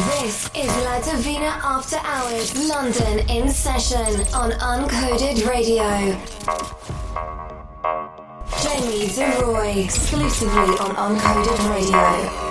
This is La Divina After Hours, London in session on Uncoded Radio. Jamie De Rooy, exclusively on Uncoded Radio.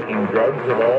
Taking drugs of all